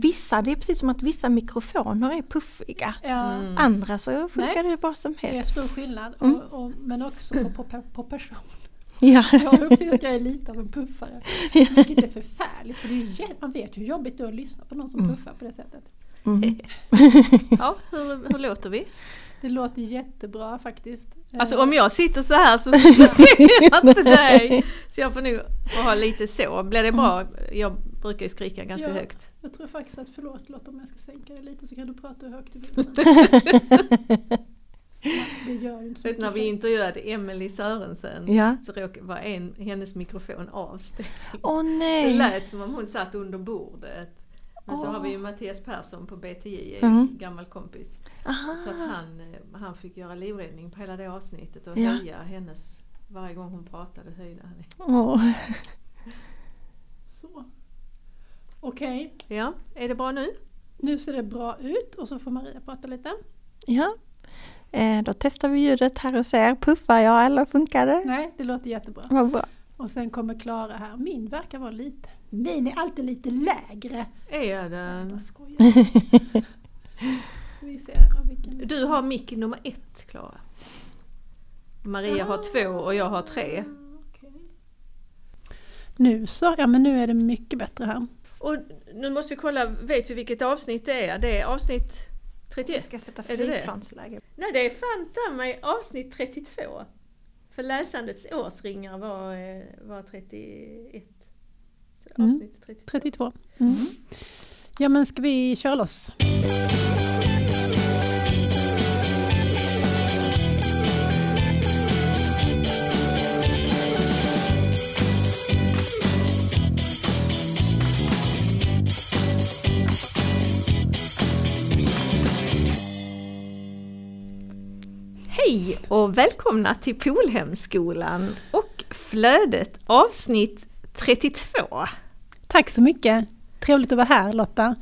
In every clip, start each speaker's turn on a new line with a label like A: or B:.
A: Vissa, det är precis som att vissa mikrofoner är puffiga.
B: Ja,
C: Mm.
A: Andra så funkar
B: Nej.
A: det bra som
B: det är
A: helst.
B: stor skillnad.
A: Mm.
B: Och, och, men också på, på, på person.
A: Ja.
B: Jag har upptäckt att jag är lite av en puffare. Vilket är förfärligt för det är man vet hur jobbigt det är att lyssna på någon som
A: Mm.
B: puffar på det sättet.
A: Mm.
C: Ja, hur, hur låter vi?
B: Det låter jättebra faktiskt.
C: Alltså om jag sitter så här så, så ser jag inte dig. Så jag får nog ha lite så. Blir det bra? Jag brukar ju skrika ganska
B: Ja.
C: högt.
B: Jag tror faktiskt att, förlåt Lotta om jag ska sänka dig lite så kan du prata hur högt du vill. det gör ju inte så
C: Vet, när vi intervjuade Emelie Sörensen
A: Ja.
C: så var en, hennes mikrofon avstängd.
A: Åh
C: Så det
A: nej!
C: lät som om hon satt under bordet. Men så
B: Åh.
C: har vi ju Mattias Persson på BTJ, en
A: Mm.
C: gammal kompis.
A: Aha.
C: Så att han, eh, han fick göra livräddning på hela det avsnittet och
A: Ja.
C: höja hennes, varje gång hon pratade höjde han.
A: Åh.
B: Så. Okej,
C: Ja, är det bra nu?
B: nu ser det bra ut och så får Maria prata lite.
A: Ja. Eh, då testar vi ljudet här och ser. Puffar jag eller funkar det?
B: Nej, det låter jättebra.
A: Vad bra.
B: Och sen kommer Klara här. Min verkar vara lite... Min är alltid lite lägre.
C: Är
B: Jag
C: den?
B: skojar. Vi vilken...
C: Du har mick nummer ett Klara. Maria har två och jag har tre.
B: Ah. Nu så, ja men nu är det mycket bättre här.
C: Och nu måste vi kolla, vet vi vilket avsnitt det är? Det är avsnitt 31?
A: ska sätta
C: Är det det?
A: flygplansläge.
C: Nej det är fan mig avsnitt 32. För läsandets årsringar var, eh, var 31. Så
B: Mm.
C: avsnitt 32.
B: 32. Mm. Ja men ska vi köra loss?
C: Hej och välkomna till Polhemskolan och Flödet avsnitt 32.
B: Tack så mycket! Trevligt att vara här Lotta.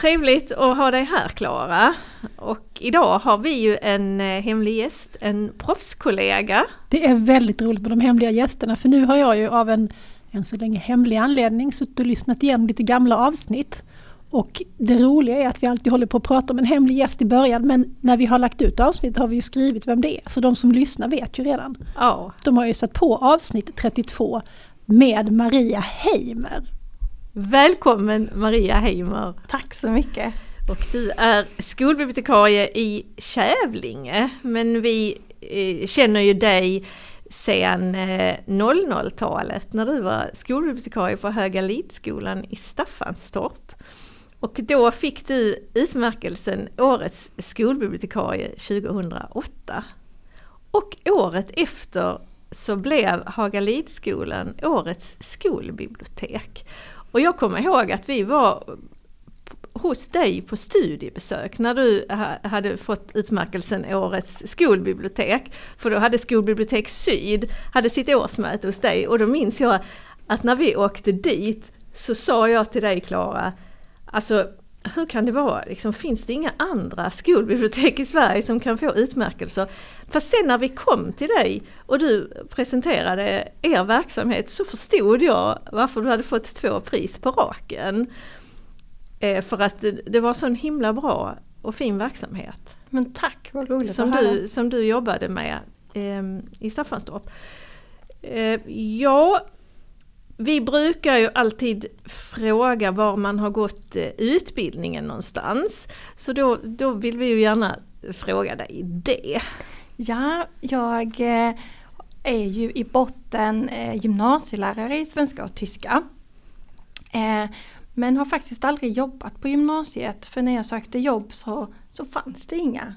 C: Trevligt att ha dig här Klara. Och idag har vi ju en eh, hemlig gäst, en proffskollega.
B: Det är väldigt roligt med de hemliga gästerna för nu har jag ju av en än så länge hemlig anledning suttit och lyssnat igenom lite gamla avsnitt. Och det roliga är att vi alltid håller på att prata om en hemlig gäst i början men när vi har lagt ut avsnitt har vi ju skrivit vem det är. Så de som lyssnar vet ju redan.
C: Ja,
B: De har ju satt på avsnitt 32 med Maria Heimer.
C: Välkommen Maria Heimer.
A: Tack så mycket.
C: Och du är skolbibliotekarie i Kävlinge, men vi eh, känner ju dig sedan eh, 00-talet när du var skolbibliotekarie på Höga Lidskolan i Staffanstorp. Och då fick du utmärkelsen Årets skolbibliotekarie 2008. Och året efter så blev Haga Lidskolan Årets skolbibliotek. Och jag kommer ihåg att vi var hos dig på studiebesök när du hade fått utmärkelsen Årets skolbibliotek. För då hade Skolbibliotek Syd hade sitt årsmöte hos dig och då minns jag att när vi åkte dit så sa jag till dig Klara, alltså hur kan det vara, liksom, finns det inga andra skolbibliotek i Sverige som kan få utmärkelser? För sen när vi kom till dig och du presenterade er verksamhet så förstod jag varför du hade fått två pris på raken. Eh, för att det, var så en himla bra och fin verksamhet
A: Men tack, vad roligt
C: som du, som du jobbade med eh, i Staffanstorp. Eh, ja, vi brukar ju alltid fråga var man har gått eh, utbildningen någonstans. Så då, då vill vi ju gärna fråga dig det.
A: Ja, jag eh, är ju i botten eh, gymnasielärare i svenska och tyska. Men har faktiskt aldrig jobbat på gymnasiet för när jag sökte jobb så, så fanns det inga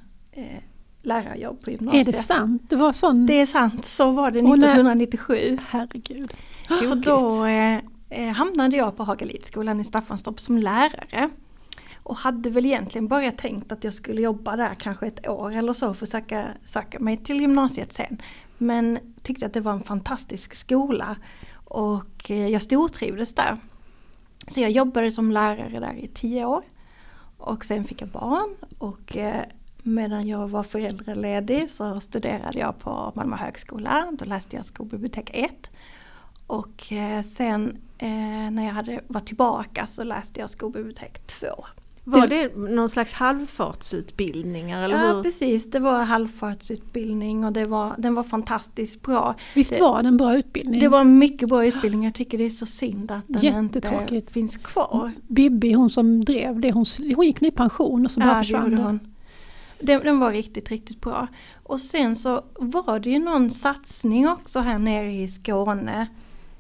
A: lärarjobb på
B: Är
A: gymnasiet.
B: det sant? Det var sån...
A: Det är sant, så var det
B: Och när-
A: 1997.
B: Herregud.
A: Så då eh, eh, hamnade jag på Hagalidskolan i Staffanstorp som lärare. Och hade väl egentligen bara tänkt att jag skulle jobba där kanske ett år eller så och försöka söka mig till gymnasiet sen. Men tyckte att det var en fantastisk skola och eh, jag stortrivdes där. Så jag jobbade som lärare där i tio år. Och sen fick jag barn och eh, medan jag var föräldraledig så studerade jag på Malmö högskola. Då läste jag skolbibliotek 1. Och eh, sen eh, när jag hade varit tillbaka så läste jag skolbibliotek 2.
C: Var det någon slags halvfartsutbildningar eller
A: Ja
C: hur?
A: precis, det var halvfartsutbildning och det var, den var fantastiskt bra.
B: Visst
A: Det-
B: var det en bra utbildning?
A: Det var en mycket bra utbildning, jag tycker det är så synd att den inte finns kvar.
B: Bibi, hon som drev det, hon, hon gick nu i pension och så bara
A: Ja,
B: försvann
A: hon. Den, den var riktigt, riktigt bra. Och sen så var det ju någon satsning också här nere i Skåne.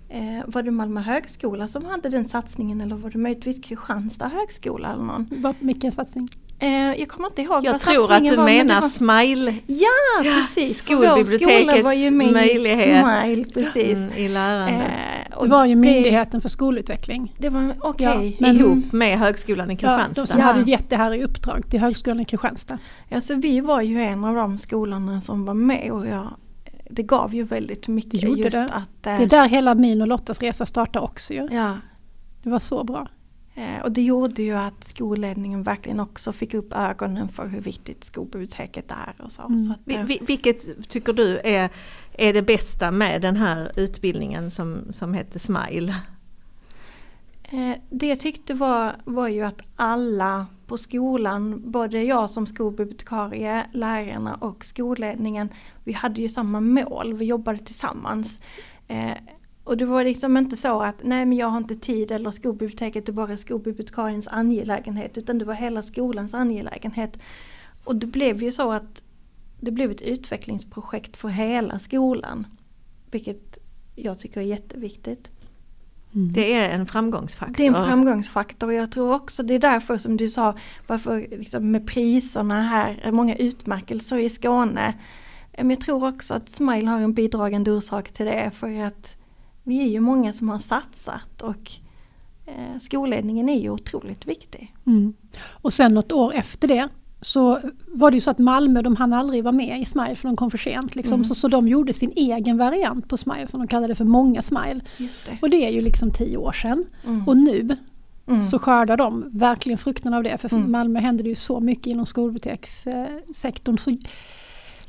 A: Eh, var det Malmö högskola som hade den satsningen eller var det möjligtvis Kristianstad högskola eller någon?
B: Vad, vilken satsning?
A: Eh, jag kommer inte ihåg
C: Jag
A: vad
C: tror att
A: satsningen
C: du
A: var,
C: menar
A: var-
C: Smile
A: Ja, precis!
C: skolbibliotekets
A: var ju
C: möjlighet.
A: Smile, precis.
C: mm, i lärande.
A: Eh,
B: Det var ju Myndigheten för skolutveckling.
A: Det var okej.
B: Ja, men-
C: Ihop med Högskolan i
B: Ja,
C: Kristianstad.
B: de som
A: Ja.
B: hade gett det här i uppdrag till Högskolan i Kristianstad.
A: Alltså vi var ju en av de skolorna som var med och jag, det gav ju väldigt mycket
B: Det gjorde
A: just
B: det.
A: att... eh,
B: Det är där hela min och Lottas resa startade också ju.
A: Ja,
B: Det var så bra.
A: eh, och det gjorde ju att skolledningen verkligen också fick upp ögonen för hur viktigt skolbiblioteket är och så.
B: Mm.
A: så att,
C: Vi-
A: eh,
C: vi- Vilket tycker du är, är det bästa med den här utbildningen som, som heter Smile?
A: Eh, det jag tyckte var, var ju att alla på skolan, både jag som skolbibliotekarie, lärarna och skolledningen, vi hade ju samma mål, vi jobbade tillsammans. Eh, och det var liksom inte så att nej men jag har inte tid eller skolbiblioteket är bara skolbibliotekariens angelägenhet utan det var hela skolans angelägenhet. Och det blev ju så att det blev ett utvecklingsprojekt för hela skolan. Vilket jag tycker är jätteviktigt.
C: Det är en framgångsfaktor.
A: Det är en framgångsfaktor och jag tror också det är därför som du sa varför liksom med priserna här, är många utmärkelser i Skåne. Men jag tror också att Smile har en bidragande orsak till det för att vi är ju många som har satsat och eh, skolledningen är ju otroligt viktig.
B: Mm. Och sen något år efter det så var det ju så att Malmö de hann aldrig vara med i Smile för de kom för sent. Liksom.
A: Mm.
B: Så, så de gjorde sin egen variant på Smile som de kallade för Många Smile.
A: Det.
B: Och det är ju liksom tio år sedan.
A: Mm.
B: Och nu
A: Mm.
B: så skördar de verkligen frukterna av det. För
A: Mm.
B: Malmö händer det ju så mycket inom skolbibliotekssektorn. Så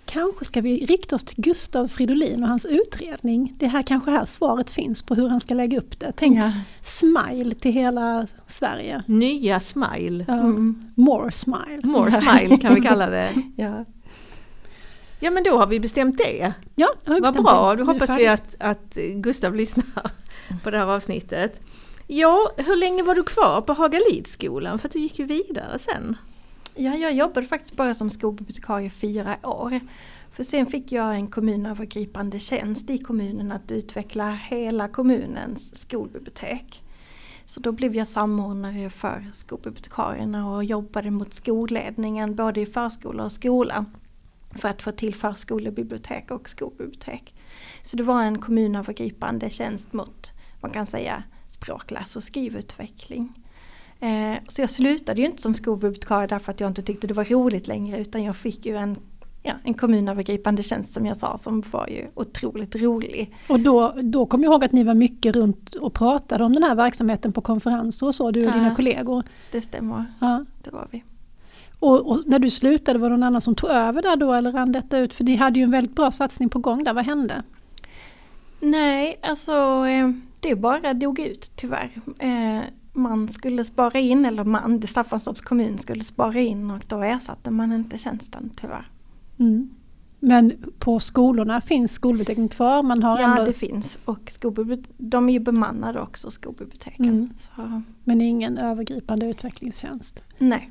B: kanske ska vi rikta oss till Gustav Fridolin och hans utredning. Det här kanske här svaret finns på hur han ska lägga upp det. Tänk
A: Ja.
B: Smile till hela Sverige.
C: Nya Smile.
A: Mm.
B: More Smile.
C: More Smile kan vi kalla det.
A: Ja.
C: Ja men då har vi bestämt det.
B: Ja, jag har
C: Vad
B: bestämt
C: bra,
B: det.
C: då hoppas vi att, att Gustav lyssnar på det här avsnittet. Ja, hur länge var du kvar på Hagalidsskolan? För att du gick ju vidare sen.
A: Ja, jag jobbade faktiskt bara som skolbibliotekarie i fyra år. För sen fick jag en kommunövergripande tjänst i kommunen att utveckla hela kommunens skolbibliotek. Så då blev jag samordnare för skolbibliotekarierna och jobbade mot skolledningen både i förskola och skola. För att få till förskolebibliotek och skolbibliotek. Så det var en kommunövergripande tjänst mot, man kan säga, språk, läs och skrivutveckling. Eh, så jag slutade ju inte som skolbibliotekarie därför att jag inte tyckte det var roligt längre utan jag fick ju en, ja, en kommunövergripande tjänst som jag sa som var ju otroligt rolig.
B: Och då, då kom jag ihåg att ni var mycket runt och pratade om den här verksamheten på konferenser och så, du och
A: Ja.
B: dina kollegor.
A: Det stämmer,
B: Ja.
A: det var vi.
B: Och, och när du slutade, var det någon annan som tog över där då eller rann detta ut? För ni hade ju en väldigt bra satsning på gång där, vad hände?
A: Nej, alltså eh, det bara dog ut tyvärr. Man skulle spara in, eller man, Staffanstorps kommun skulle spara in och då ersatte man inte tjänsten tyvärr.
B: Mm. Men på skolorna finns skolbiblioteken kvar? Man har
A: Ja,
B: ändå,
A: det finns och de är ju bemannade också, skolbiblioteken.
B: Mm.
A: Så,
B: Men ingen övergripande utvecklingstjänst?
A: nej,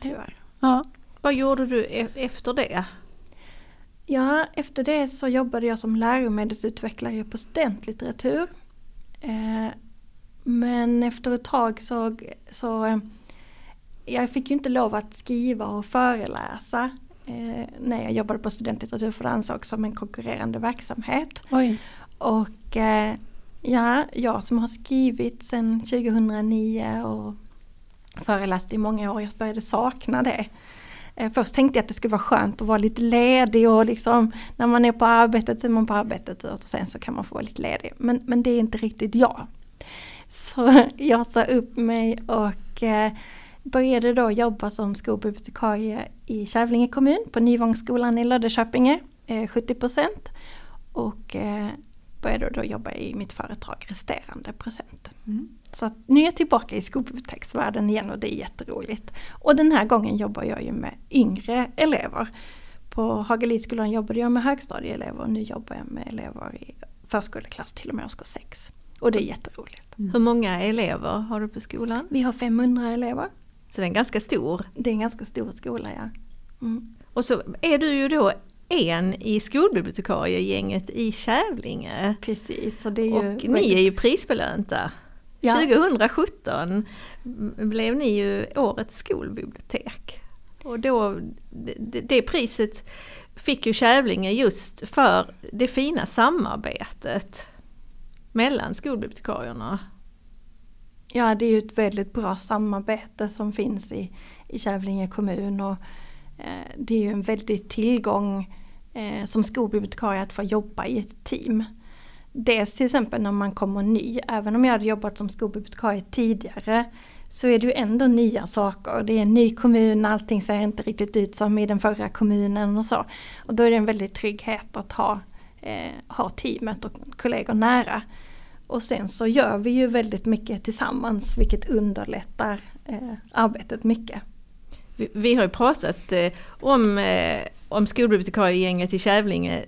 A: tyvärr.
B: Ja.
C: Vad gjorde du e- efter det?
A: Ja, efter det så jobbade jag som läromedelsutvecklare på studentlitteratur. Eh, men efter ett tag så, så jag fick ju inte lov att skriva och föreläsa eh, när jag jobbade på studentlitteratur för det ansågs som en konkurrerande verksamhet.
B: Oj.
A: Och eh, ja, jag som har skrivit sedan 2009 och föreläst i många år, jag började sakna det. Eh, Först tänkte jag att det skulle vara skönt att vara lite ledig och liksom när man är på arbetet så är man på arbetet och sen så kan man få vara lite ledig. Men, men det är inte riktigt jag. Så jag sa upp mig och eh, började då jobba som skolbibliotekarie i Kävlinge kommun på Nyvångsskolan i Löddeköpinge, eh, 70 procent. Och eh, började då jobba i mitt företag resterande procent.
C: Mm.
A: Så nu är jag tillbaka i skolbiblioteksvärlden igen och det är jätteroligt. Och den här gången jobbar jag ju med yngre elever. På Hagalidsskolan jobbade jag med högstadieelever och nu jobbar jag med elever i förskoleklass till och med årskurs 6. Och det är jätteroligt.
C: Hur många elever har du på skolan?
A: Vi har 500 elever.
C: Så det är en ganska stor.
A: Det är en ganska stor skola ja. Mm.
C: Och så är du ju då en i skolbibliotekariegänget i Kävlinge.
A: Precis, så det är ju
C: Och
A: väldigt-
C: ni är ju prisbelönta.
A: Ja.
C: 2017 blev ni ju årets skolbibliotek. Och då, det, det priset fick ju Kävlinge just för det fina samarbetet mellan skolbibliotekarierna.
A: Ja, det är ju ett väldigt bra samarbete som finns i, i Kävlinge kommun och eh, det är ju en väldig tillgång eh, som skolbibliotekarie att få jobba i ett team. Dels till exempel när man kommer ny, även om jag hade jobbat som skolbibliotekarie tidigare så är det ju ändå nya saker. Det är en ny kommun, allting ser inte riktigt ut som i den förra kommunen och så. Och då är det en väldig trygghet att ha, eh, ha teamet och kollegor nära. Och sen så gör vi ju väldigt mycket tillsammans vilket underlättar eh, arbetet mycket.
C: Vi, vi har ju pratat eh, om, eh, om skolbibliotekariegänget i Kävlinge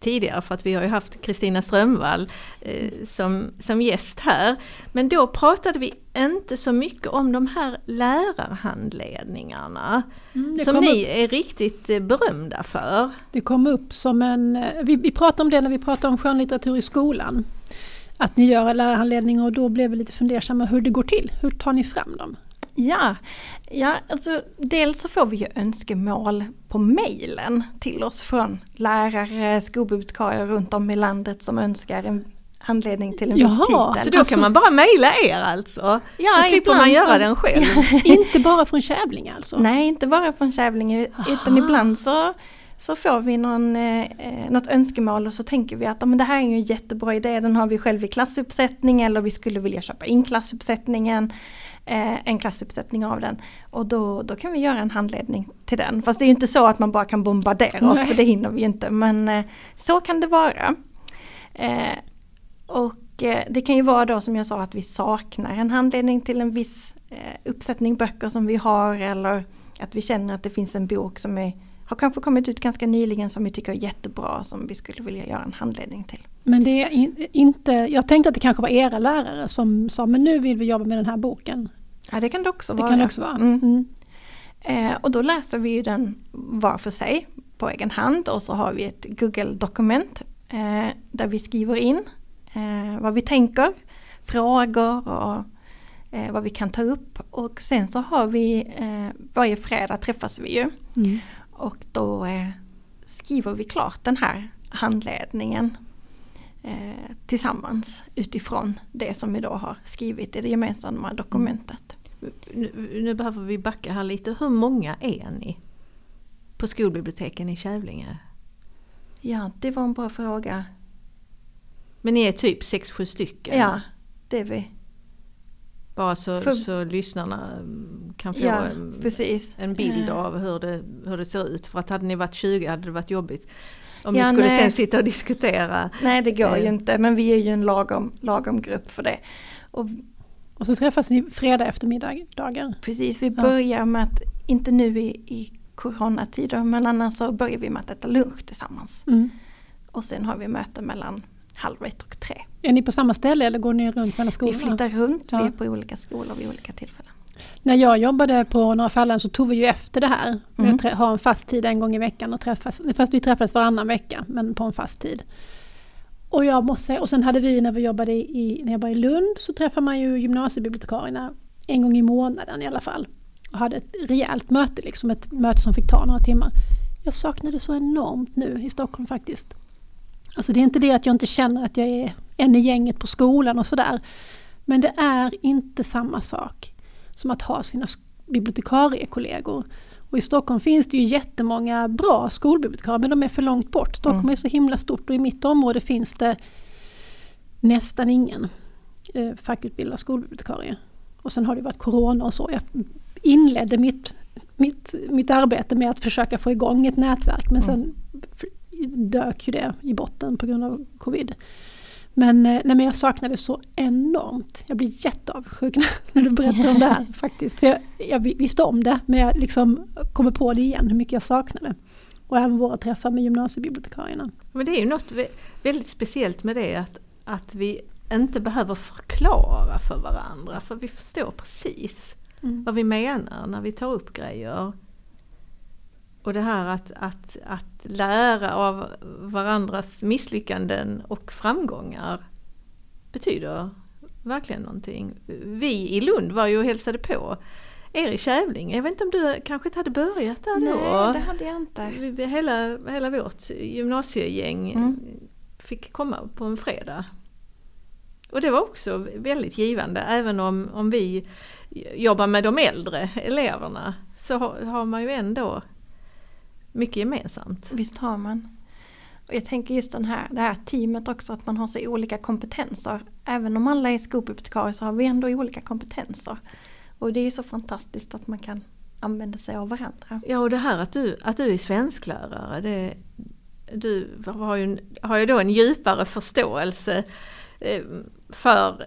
C: tidigare för att vi har ju haft Kristina Strömvall eh, som, som gäst här. Men då pratade vi inte så mycket om de här lärarhandledningarna
B: Mm,
C: som ni
B: upp-
C: är riktigt eh, berömda för.
B: Det kom upp som en... eh, Vi, vi pratade om det när vi pratade om skönlitteratur i skolan. Att ni gör lärarhandledning och då blev vi lite fundersamma hur det går till. Hur tar ni fram dem?
A: Ja, ja alltså dels så får vi ju önskemål på mejlen till oss från lärare, skolbibliotekarier runt om i landet som önskar en handledning till en viss
B: Jaha,
A: titel.
C: Så då
B: Alltså-
C: kan man bara mejla er alltså?
A: Ja,
C: så slipper man göra
A: så-
C: den själv?
B: Inte bara från Kävlinge alltså?
A: Nej, inte bara från Kävlinge utan ibland så, så får vi någon, eh, något önskemål och så tänker vi att ja, men det här är ju en jättebra idé, den har vi själv i klassuppsättning eller vi skulle vilja köpa in klassuppsättningen. Eh, en klassuppsättning av den. Och då, då kan vi göra en handledning till den. Fast det är ju inte så att man bara kan bombardera oss
B: Nej.
A: för det hinner vi ju inte. Men eh, så kan det vara. Eh, och det kan ju vara då som jag sa att vi saknar en handledning till en viss uppsättning böcker som vi har eller att vi känner att det finns en bok som är, har kanske kommit ut ganska nyligen som vi tycker är jättebra som vi skulle vilja göra en handledning till.
B: Men det är in, inte... Jag tänkte att det kanske var era lärare som sa men nu vill vi jobba med den här boken.
A: Ja det kan det också
B: Det
A: vara.
B: kan det också vara.
A: Mm.
B: Mm.
A: Eh, och då läser vi den var för sig på egen hand och så har vi ett Google-dokument eh, där vi skriver in eh, vad vi tänker, frågor och vad vi kan ta upp. Och sen så har vi, varje fredag träffas vi ju
B: Mm.
A: Och då eh, skriver vi klart den här handledningen eh, tillsammans utifrån det som vi då har skrivit i det gemensamma dokumentet.
C: Nu, nu behöver vi backa här lite. Hur många är ni på skolbiblioteken i Kävlinge?
A: Ja, det var en bra fråga.
C: Men ni är typ 6-7 stycken?
A: Ja, det är vi.
C: Bara så,
A: För-
C: så lyssnarna mm, kan få
A: Ja,
C: en,
A: precis.
C: en bild av hur det, hur det ser ut. För att hade ni varit 20 hade det varit jobbigt. Om
A: Ja,
C: ni skulle
A: nej.
C: sen sitta och diskutera.
A: Nej, det går ju
C: Eh.
A: inte, men vi är ju en lagom, lagom grupp för det. Och
B: Och så träffas ni fredag eftermiddagar.
A: precis, vi
B: Ja.
A: börjar med att, inte nu i, i coronatider, men annars så börjar vi med att äta lunch tillsammans.
B: Mm.
A: Och sen har vi möte mellan halv ett och tre.
B: Är ni på samma ställe eller går ni runt mellan
A: Vi
B: skolorna?
A: flyttar runt,
B: Ja.
A: vi är på olika skolor vid olika tillfällen.
B: När jag jobbade på Norra Fallen så tog vi ju efter det här.
A: Mm.
B: att trä- ha en fast tid en gång i veckan och träffas. Fast vi träffades varannan vecka men på en fast tid. Och jag måste säga, och sen hade vi när vi jobbade i, när jag var i Lund så träffade man ju gymnasiebibliotekarierna en gång i månaden i alla fall. Och hade ett rejält möte, liksom ett möte som fick ta några timmar. Jag saknar det så enormt nu i Stockholm faktiskt. Alltså det är inte det att jag inte känner att jag är en i gänget på skolan och sådär. Men det är inte samma sak som att ha sina bibliotekariekollegor. Och i Stockholm finns det ju jättemånga bra skolbibliotekarier men de är för långt bort. Stockholm
A: Mm.
B: är så himla stort och i mitt område finns det nästan ingen eh, fackutbildad skolbibliotekarie. Och sen har det varit corona och så. Jag inledde mitt, mitt, mitt arbete med att försöka få igång ett nätverk men
A: Mm.
B: sen dök ju det i botten på grund av covid. Men, eh, nej, men jag saknade så enormt. Jag blir jätteavundsjuk när du berättar om det här faktiskt. För jag, jag visste om det men jag liksom kommer på det igen hur mycket jag saknade. Och även våra träffar med gymnasiebibliotekarierna.
C: Men det är ju något väldigt speciellt med det att, att vi inte behöver förklara för varandra för vi förstår precis mm. vad vi menar när vi tar upp grejer. Och det här att, att, att lära av varandras misslyckanden och framgångar betyder verkligen någonting. Vi i Lund var ju och hälsade på er i Kävlinge. Jag vet inte om du kanske inte hade börjat där
A: Nej,
C: då?
A: Nej, det hade jag inte.
C: Hela, hela vårt gymnasiegäng mm. fick komma på en fredag. Och det var också väldigt givande även om, om vi jobbar med de äldre eleverna så har, har man ju ändå mycket gemensamt.
A: Visst har man. Och jag tänker just den här, det här teamet också, att man har så olika kompetenser. Även om alla är skolbibliotekarier så har vi ändå olika kompetenser. Och det är ju så fantastiskt att man kan använda sig av varandra.
C: Ja och det här att du, att du är svensklärare, det, du har ju, har ju då en djupare förståelse eh, för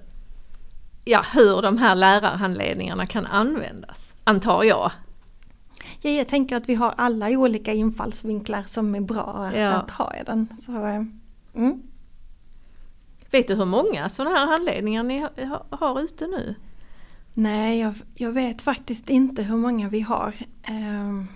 C: ja, hur de här lärarhandledningarna kan användas, antar jag.
A: Ja, jag tänker att vi har alla olika infallsvinklar som är bra ja. att ha i den. Så, mm.
C: Vet du hur många sådana här handledningar ni har ute nu?
A: Nej, jag, jag, vet faktiskt inte hur många vi har. Um,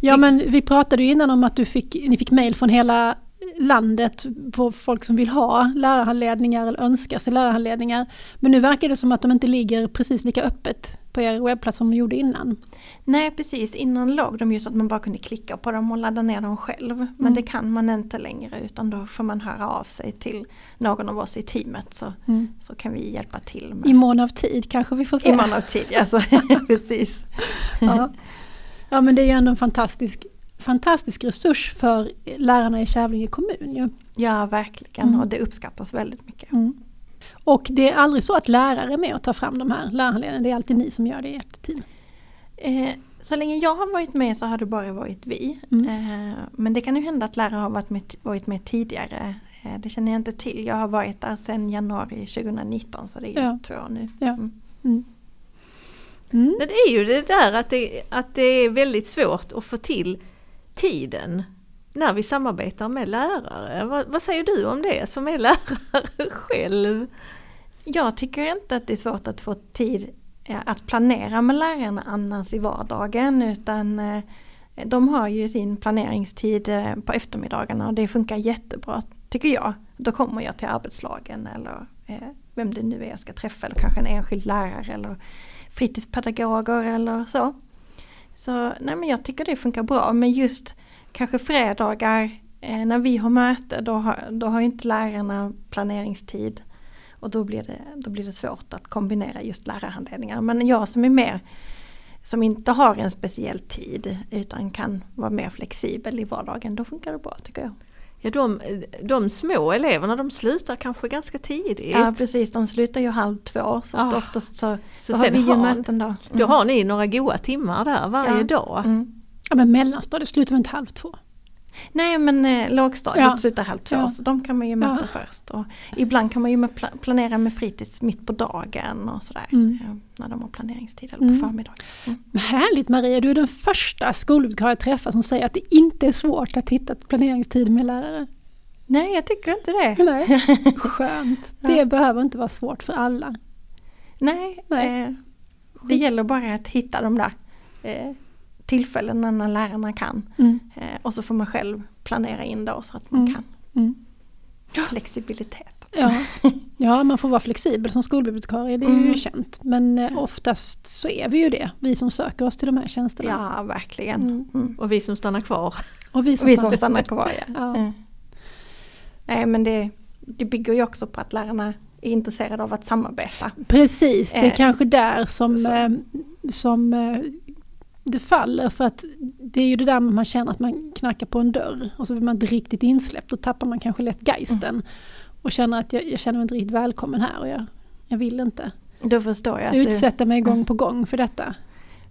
B: ja, vi, men vi pratade ju innan om att du fick, ni fick mail från hela landet på folk som vill ha lärarhandledningar eller önskar sig lärarhandledningar. Men nu verkar det som att de inte ligger precis lika öppet på er webbplats som de gjorde innan.
A: Nej precis, innan låg de ju så att man bara kunde klicka på dem och ladda ner dem själv. Men mm. det kan man inte längre utan då får man höra av sig till någon av oss i teamet så, mm. så kan vi hjälpa till.
B: Med. I mån av tid kanske vi får se.
A: I mån av tid, alltså, precis.
B: ja. ja men det är ju ändå en fantastisk fantastisk resurs för lärarna i Kävlinge kommun. Ju.
A: Ja verkligen mm. och det uppskattas väldigt mycket. Mm.
B: Och det är aldrig så att lärare är med och tar fram de här lärarhandledarna, det är alltid ni som gör det i ert team?
A: Eh, så länge jag har varit med så har det bara varit vi. Mm. Eh, men det kan ju hända att lärare har varit med, varit med tidigare. Eh, det känner jag inte till. Jag har varit där sedan januari 2019 så det är ja. två år nu. Ja. Mm. Mm.
C: mm. Det är ju det där att det, att det är väldigt svårt att få till tiden när vi samarbetar med lärare. Vad, vad, säger du om det som är lärare själv?
A: Jag tycker inte att det är svårt att få tid eh, att planera med lärarna annars i vardagen utan eh, de har ju sin planeringstid eh, på eftermiddagarna och det funkar jättebra tycker jag. Då kommer jag till arbetslagen eller vem det nu är jag ska träffa eller kanske en enskild lärare eller fritidspedagoger eller så. Så nej men jag tycker det funkar bra men just kanske fredagar eh, när vi har möte då har, då har inte lärarna planeringstid. Och då blir, det, då blir det svårt att kombinera just lärarhandledningar. Men jag som är mer som inte har en speciell tid utan kan vara mer flexibel i vardagen, då funkar det bra tycker jag.
C: Ja, de, de små eleverna de slutar kanske ganska tidigt.
A: Ja precis, de slutar ju halv två så oh. oftast så, så, så har vi ju möten då. Mm.
C: Då har ni några goda timmar där varje ja. dag. Mm.
B: Ja men mellanstadiet slutar väl inte halv två?
A: Nej men eh, lågstadiet ja. slutar halv två ja. så de kan man ju möta ja. först. Och ibland kan man ju planera med fritids mitt på dagen och sådär. Mm. När de har planeringstid eller på mm. förmiddagen. Mm.
B: Härligt Maria, du är den första skolbibliotekarie jag träffar som säger att det inte är svårt att hitta planeringstid med lärare.
A: Nej jag tycker inte det.
B: Nej. Skönt, det behöver inte vara svårt för alla.
A: Nej, Nej. Eh, det gäller bara att hitta de där eh, tillfällen när lärarna kan. Mm. Eh, och så får man själv planera in då så att man mm. kan. Mm. Flexibilitet.
B: Ja. ja, man får vara flexibel som skolbibliotekarie, det är ju mm. känt. Men eh, oftast så är vi ju det, vi som söker oss till de här tjänsterna.
A: Ja, verkligen. Mm.
C: Mm. Och vi som stannar kvar.
A: Och vi som, och vi som stannar kvar, ja. ja. Nej, men det, det bygger ju också på att lärarna är intresserade av att samarbeta.
B: Precis, det är eh, kanske där som, eh, som det faller för att det är ju det där med man känner att man knackar på en dörr och så blir man inte riktigt insläppt. Då tappar man kanske lätt geisten mm. och känner att jag, jag, känner mig inte riktigt välkommen här och jag, jag vill inte
A: Då förstår jag
B: utsätta mig gång mm. på gång för detta.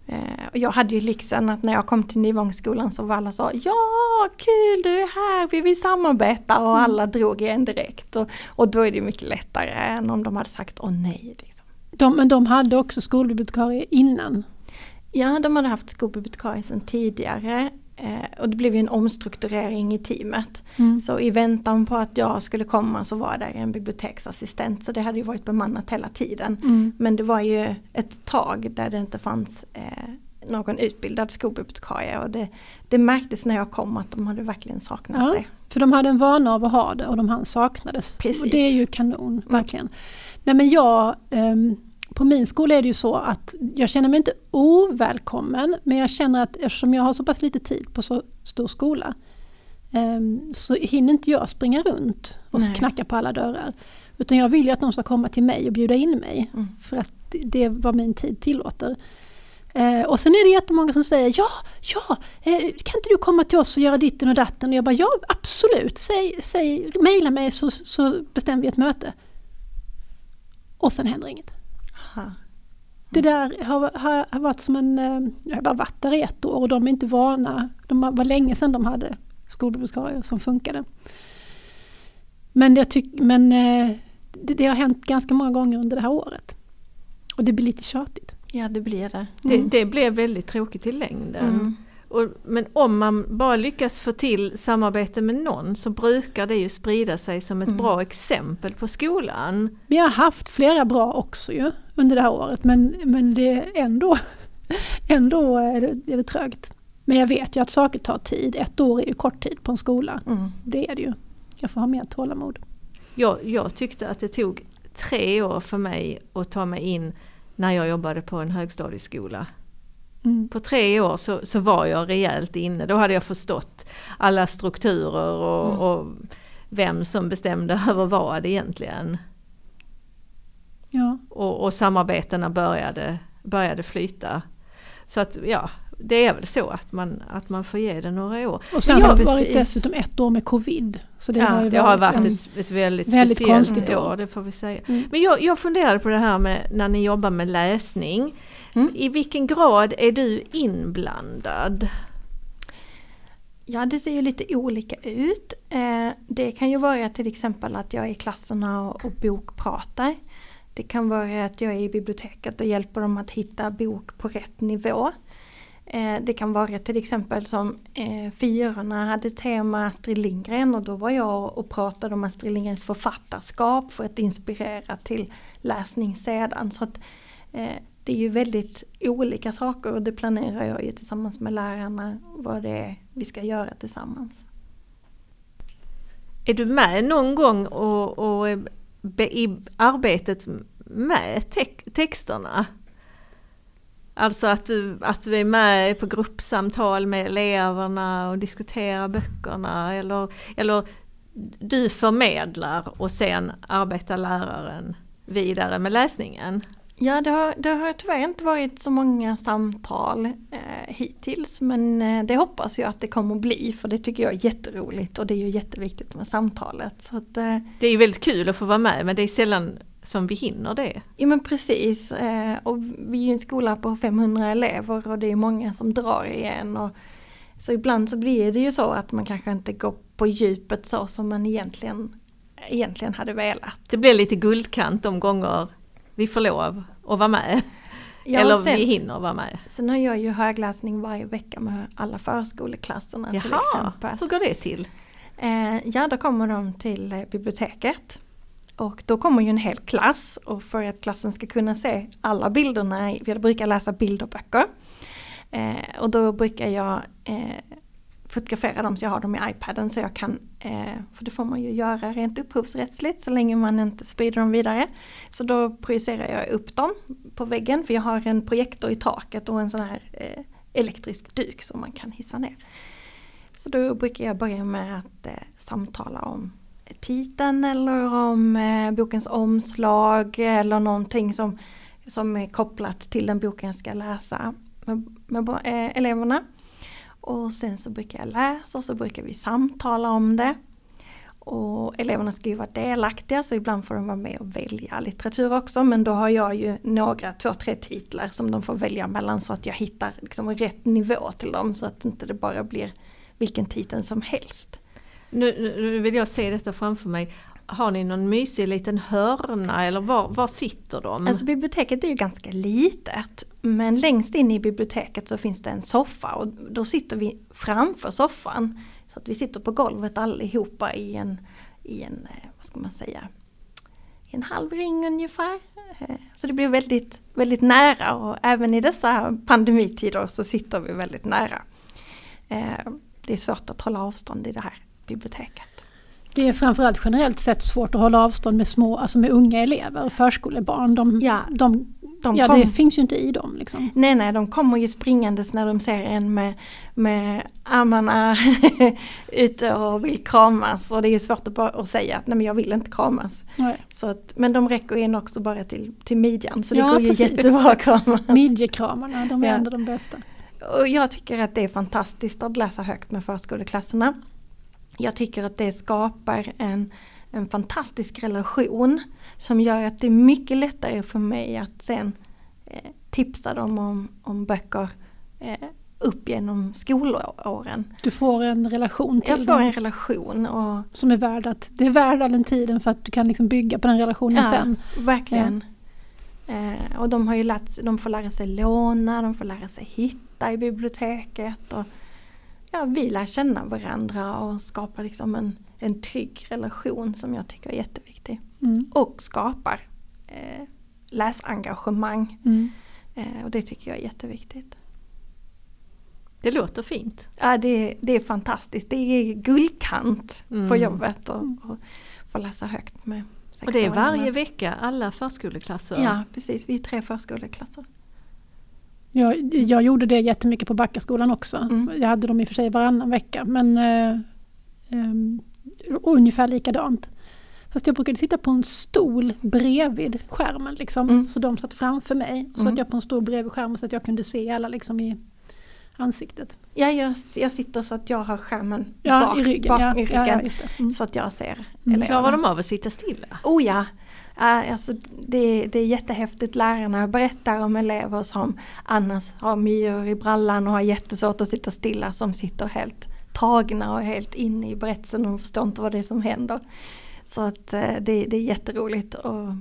A: Eh, jag hade ju lyxen att när jag kom till Nyvångsskolan så var alla så Ja, kul du är här, vi vill samarbeta och
B: Mm.
A: alla drog i en direkt. Och, och då är det mycket lättare än om de hade sagt åh nej. Liksom.
B: De, men de hade också skolbibliotekarie innan.
A: Ja, de hade haft skolbibliotekarie sedan tidigare. Eh, och det blev ju en omstrukturering i teamet. Så i väntan på att jag skulle komma så var där en biblioteksassistent. Så det hade ju varit bemannat hela tiden.
B: Mm.
A: Men det var ju ett tag där det inte fanns eh, någon utbildad skolbibliotekarie. Och det, det märktes när jag kom att de hade verkligen saknat
B: Ja.
A: det.
B: För de hade en vana av att ha det och de saknades.
A: Precis.
B: Och det är ju kanon, verkligen. Nej men jag, ehm, på min skola är det ju så att jag känner mig inte ovälkommen men jag känner att eftersom jag har så pass lite tid på så stor skola ehm, så hinner inte jag springa runt och
A: Nej.
B: knacka på alla dörrar. Utan jag vill ju att någon ska komma till mig och bjuda in mig.
A: Mm.
B: För att det är vad min tid tillåter. Eh, och sen är det jättemånga som säger ja, ja, eh, kan inte du komma till oss och göra ditten och datten? Och jag bara ja, absolut, säg, säg, mejla mig så, så bestämmer vi ett möte. Och sen händer inget.
A: Aha.
B: Det där har, har, varit som en, eh, jag har bara varit där i ett år och de är inte vana. De var länge sedan de hade skolbibliotekarier som funkade. Men, jag tyck, men eh, det, det har hänt ganska många gånger under det här året. Och det blir lite tjatigt.
A: Ja, det blir det.
C: Det,
B: Mm.
C: det blev väldigt tråkigt i längden.
A: Mm.
C: Och, men om man bara lyckas få till samarbete med någon så brukar det ju sprida sig som ett
A: Mm.
C: bra exempel på skolan.
B: Vi har haft flera bra också ju under det här året men, men det är ändå, ändå är, det, är det trögt. Men jag vet ju att saker tar tid. Ett år är ju kort tid på en skola.
A: Mm.
B: Det är det ju. Jag får ha mer tålamod.
C: Jag, jag tyckte att det tog tre år för mig att ta mig in när jag jobbade på en högstadieskola.
B: Mm.
C: På tre år så, så var jag rejält inne. Då hade jag förstått alla strukturer och,
A: Mm.
C: och vem som bestämde över vad egentligen.
B: Ja.
C: Och, och samarbetena började, började flyta. Så att ja, det är väl så att man, att man får ge det några år.
B: Och sen
C: Ja,
B: har det varit dessutom ett år med covid. Så det
A: Ja,
B: har
C: Det har varit ett, ett väldigt,
B: väldigt
C: speciellt år,
B: år.
C: det får vi säga.
B: Mm.
C: Men jag, jag funderade på det här med när ni jobbar med läsning.
A: Mm.
C: I vilken grad är du inblandad?
A: Ja, det ser ju lite olika ut. Eh, det kan ju vara till exempel att jag är i klasserna och, bokpratar. Det kan vara att jag är i biblioteket och hjälper dem att hitta bok på rätt nivå. Eh, det kan vara till exempel som eh, Fyrorna hade tema Astrid Lindgren och då var jag och pratade om Astrid Lindgrens författarskap för att inspirera till läsning sedan. Så att, det är ju väldigt olika saker och det planerar jag ju tillsammans med lärarna vad det är vi ska göra tillsammans.
C: Är du med någon gång och, och be, i arbetet med te, texterna? Alltså att du, att du är med på gruppsamtal med eleverna och diskuterar böckerna eller, eller du förmedlar och sen arbetar läraren vidare med läsningen?
A: Ja, det har, det har tyvärr inte varit så många samtal eh, hittills men eh, det hoppas jag att det kommer att bli för det tycker jag är jätteroligt och det är ju jätteviktigt med samtalet. Så att, eh,
C: Det är ju väldigt kul att få vara med men det är sällan som vi hinner det.
A: ja men precis, eh, och vi är ju en skola på 500 elever och det är många som drar igen. Och, så ibland så blir det ju så att man kanske inte går på djupet så som man egentligen, egentligen hade velat.
C: Det blir lite guldkant de gånger vi får lov att vara med.
A: Ja,
C: eller
A: sen-
C: vi hinner vara med.
A: Sen har jag ju högläsning varje vecka med alla förskoleklasserna till
C: Jaha,
A: exempel.
C: hur går det till?
A: Eh, ja, då kommer de till eh, biblioteket. Och då kommer ju en hel klass och för att klassen ska kunna se alla bilderna, jag brukar läsa bilderböcker. Eh, och då brukar jag eh, fotografera dem så jag har dem i iPaden så jag kan, eh, för det får man ju göra rent upphovsrättsligt så länge man inte sprider dem vidare. Så då projicerar jag upp dem på väggen för jag har en projektor i taket och en sån här eh, elektrisk duk som man kan hissa ner. Så då brukar jag börja med att eh, samtala om titeln eller om eh, bokens omslag eller någonting som, som är kopplat till den boken jag ska läsa med, med eh, eleverna. Och sen så brukar jag läsa och så brukar vi samtala om det. Och eleverna ska ju vara delaktiga så ibland får de vara med och välja litteratur också men då har jag ju några, två, tre titlar som de får välja mellan så att jag hittar liksom rätt nivå till dem så att inte det bara blir vilken titel som helst.
C: Nu, nu vill jag se detta framför mig. Har ni någon mysig liten hörna eller var, var sitter de?
A: Alltså biblioteket är ju ganska litet men längst in i biblioteket så finns det en soffa och då sitter vi framför soffan. Så att vi sitter på golvet allihopa i en, i en eh, vad ska man säga, i en halv ring ungefär. Eh, så det blir väldigt, väldigt nära och även i dessa pandemitider så sitter vi väldigt nära. Eh, det är svårt att hålla avstånd i det här biblioteket.
B: Det är framförallt generellt sett svårt att hålla avstånd med små, alltså med unga elever, förskolebarn. De,
A: Ja,
B: de,
A: de
B: ja
A: kom-
B: det finns ju inte i dem. Liksom.
A: Nej, nej, de kommer ju springandes när de ser en med, med armarna ute och vill kramas. Och det är ju svårt att, bara, att säga att nej men jag vill inte kramas.
B: Nej.
A: Så att, men de räcker in också bara till, till midjan så det
B: Ja,
A: går ju
B: precis.
A: jättebra att kramas.
B: Midjekramarna, de är
A: Ja.
B: ändå de bästa.
A: Och jag tycker att det är fantastiskt att läsa högt med förskoleklasserna. Jag tycker att det skapar en, en fantastisk relation som gör att det är mycket lättare för mig att sen eh, tipsa dem om, om böcker eh, upp genom skolåren.
B: Du får en relation till
A: Jag får
B: dem
A: en relation och
B: som är värd att, det är värd all den tiden för att du kan liksom bygga på den relationen sen.
A: verkligen. Eh, och de har ju lärt, de får lära sig låna, de får lära sig hitta i biblioteket. Och, ja, vi lär känna varandra och skapar liksom en, en trygg relation som jag tycker är jätteviktig.
B: Mm.
A: Och skapar eh, läsengagemang.
B: Mm.
A: Eh, och det tycker jag är jätteviktigt.
C: Det låter fint.
A: Ja, det, det är fantastiskt. Det är guldkant på
C: Mm.
A: jobbet och, och få läsa högt med
C: Och det är
A: sexåringarna.
C: varje vecka, alla förskoleklasser.
A: Ja, precis. Vi är tre förskoleklasser.
B: Jag, jag gjorde det jättemycket på Backaskolan också.
A: Mm.
B: Jag hade dem i och för sig varannan vecka men eh, ehm, ungefär likadant. Fast jag brukade sitta på en stol bredvid skärmen. Liksom.
A: Mm.
B: Så de satt framför mig. Så
A: Mm.
B: satt jag på en stol bredvid skärmen så att jag kunde se alla liksom i ansiktet.
A: Ja, jag, jag sitter så att jag har skärmen
B: Ja,
A: bak,
B: i ryggen.
A: bak
B: ja,
A: i ryggen.
B: ja, just det. Mm.
A: Så att jag ser
B: Mm.
C: Klarar de av att sitta stilla?
A: Oh ja! Alltså, det, det är jättehäftigt. Lärarna berättar om elever som annars har myror i brallan och har jättesvårt att sitta stilla. Som sitter helt tagna och helt inne i berättelsen och förstår inte vad det är som händer. Så att eh, det, det är jätteroligt. Och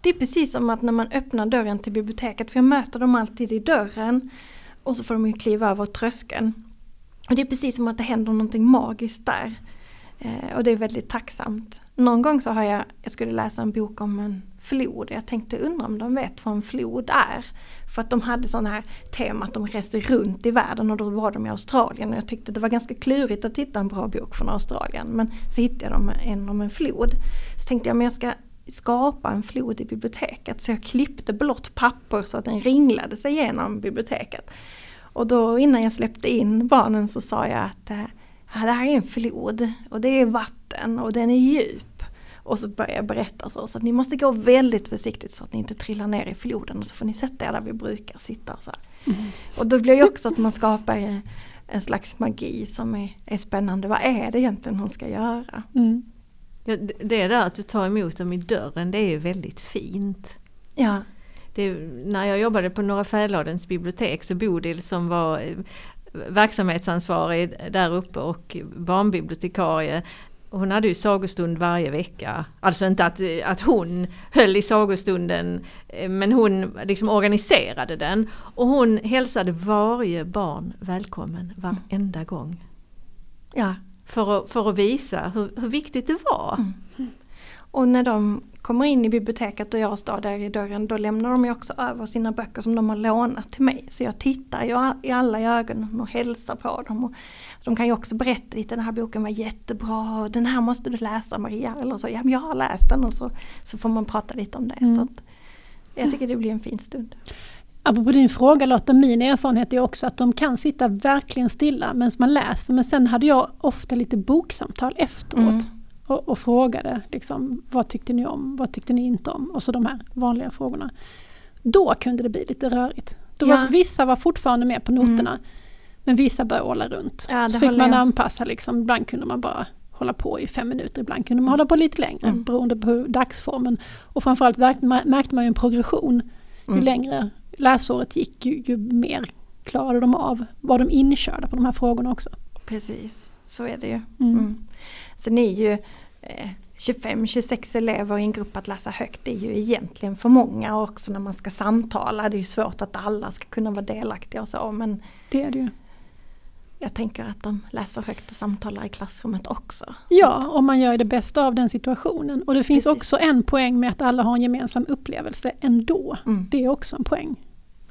A: det är precis som att när man öppnar dörren till biblioteket, för jag möter dem alltid i dörren. Och så får de ju kliva över tröskeln. Och det är precis som att det händer någonting magiskt där. Eh, och det är väldigt tacksamt. Någon gång så har jag, jag skulle läsa en bok om en flod. Jag tänkte undra om de vet vad en flod är. För att de hade sån här tema att de reste runt i världen och då var de i Australien. Och jag tyckte det var ganska klurigt att hitta en bra bok från Australien. Men så hittade jag en om en flod. Så tänkte jag men jag ska skapa en flod i biblioteket. Så jag klippte blått papper så att den ringlade sig genom biblioteket. Och då innan jag släppte in barnen så sa jag att eh, det här är en flod och det är vatten och den är djup. Och så började jag berätta så, så att ni måste gå väldigt försiktigt så att ni inte trillar ner i floden och så får ni sätta er där vi brukar sitta. Så här. Och då blir det också att man skapar eh, en slags magi som är, är spännande. Vad är det egentligen hon ska göra?
B: Mm.
C: Ja, det- det där att du tar emot dem i dörren, det är ju väldigt fint.
A: Ja,
C: Det, när jag jobbade på Norra Fäladens bibliotek så Bodil som var eh, verksamhetsansvarig där uppe och barnbibliotekarie hon hade ju sagostund varje vecka. Alltså inte att, att hon höll i sagostunden eh, men hon liksom organiserade den. Och hon hälsade varje barn välkommen varenda gång.
A: ja.
C: För att, för att visa hur, hur viktigt det var.
A: Mm. Och när de kommer in i biblioteket och jag står där i dörren då lämnar de ju också över sina böcker som de har lånat till mig. Så jag tittar a- i alla ögonen och hälsar på dem. Och de kan ju också berätta lite, den här boken var jättebra och den här måste du läsa Maria. Eller så, ja men jag har läst den och så, så får man prata lite om det.
B: Mm.
A: Så att, jag tycker det blir en fin stund.
B: Apropå din fråga Lotta, min erfarenhet är också att de kan sitta verkligen stilla medan man läser. Men sen hade jag ofta lite boksamtal efteråt.
A: Mm.
B: Och, och frågade liksom, vad tyckte ni om, vad tyckte ni inte om? Och så de här vanliga frågorna. Då kunde det bli lite rörigt. Då var,
A: Ja.
B: Vissa var fortfarande med på noterna. Men vissa började åla runt.
A: Ja,
B: så fick man
A: jag.
B: anpassa liksom. Ibland kunde man bara hålla på i fem minuter, ibland kunde man hålla på lite längre
A: Mm.
B: beroende på dagsformen. Och framförallt märkte man, ju en progression. Ju
A: Mm.
B: längre läsåret gick ju, ju mer klarade de av, var de inkörda på de här frågorna också.
A: Precis, så är det ju.
B: Mm.
A: Mm. Sen är ju eh, 25-26 elever i en grupp att läsa högt, det är ju egentligen för många och också när man ska samtala. Det är ju svårt att alla ska kunna vara delaktiga och så men
B: Det är det ju.
A: jag tänker att de läser högt och samtalar i klassrummet också.
B: Ja, och man gör det bästa av den situationen. Och det finns
A: Precis.
B: också en poäng med att alla har en gemensam upplevelse ändå.
A: Mm.
B: Det är också en poäng.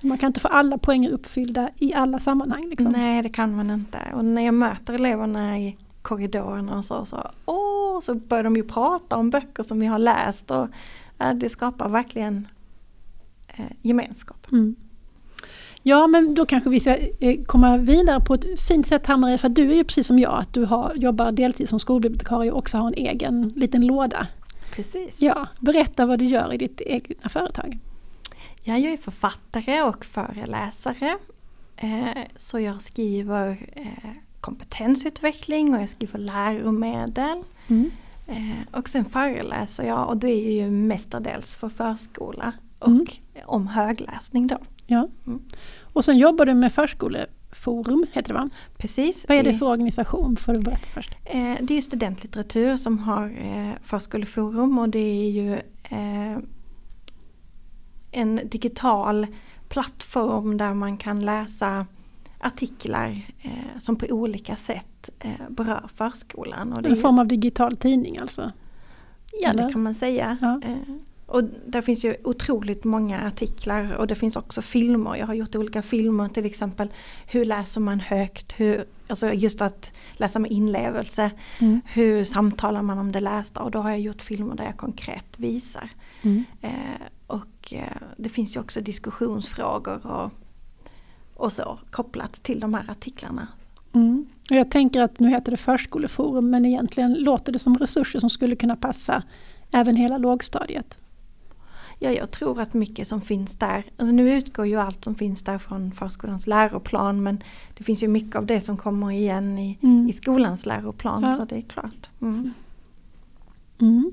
B: Man kan inte få alla poäng uppfyllda i alla sammanhang. Liksom.
A: Nej det kan man inte. Och när jag möter eleverna i korridorerna och så, så, åh, så börjar de ju prata om böcker som vi har läst och eh, det skapar verkligen eh, gemenskap.
B: Mm. Ja, men då kanske vi ska eh, komma vidare på ett fint sätt här Maria, för du är ju precis som jag, att du har, jobbar deltid som skolbibliotekarie och också har en egen liten låda.
A: Precis.
B: Ja, berätta vad du gör i ditt egna företag.
A: Jag är författare och föreläsare. Eh, så jag skriver eh, kompetensutveckling och jag skriver läromedel.
B: Mm.
A: Eh, och sen föreläser jag och det är ju mestadels för förskola och
B: Mm.
A: om högläsning då.
B: Ja.
A: Mm.
B: Och sen jobbar du med Förskoleforum, heter det va?
A: Precis.
B: Vad är det för organisation? Får du berätta först.
A: Det är ju studentlitteratur som har Förskoleforum och det är ju en digital plattform där man kan läsa artiklar eh, som på olika sätt eh, berör förskolan. Och det
B: En form av digital tidning alltså?
A: ja, det
B: eller?
A: kan man säga.
B: Ja.
A: Eh, och där finns ju otroligt många artiklar och det finns också filmer. Jag har gjort olika filmer till exempel hur läser man högt, hur, alltså just att läsa med inlevelse.
B: Mm.
A: Hur samtalar man om det lästa och då har jag gjort filmer där jag konkret visar.
B: Mm.
A: Och eh, det finns ju också diskussionsfrågor och, och så kopplat till de här artiklarna.
B: Mm. Och jag tänker att nu heter det Förskoleforum men egentligen låter det som resurser som skulle kunna passa även hela lågstadiet.
A: Ja, jag tror att mycket som finns där, alltså nu utgår ju allt som finns där från förskolans läroplan men det finns ju mycket av det som kommer igen i,
B: Mm.
A: i skolans läroplan
B: Ja.
A: så det är klart. Mm.
B: Mm.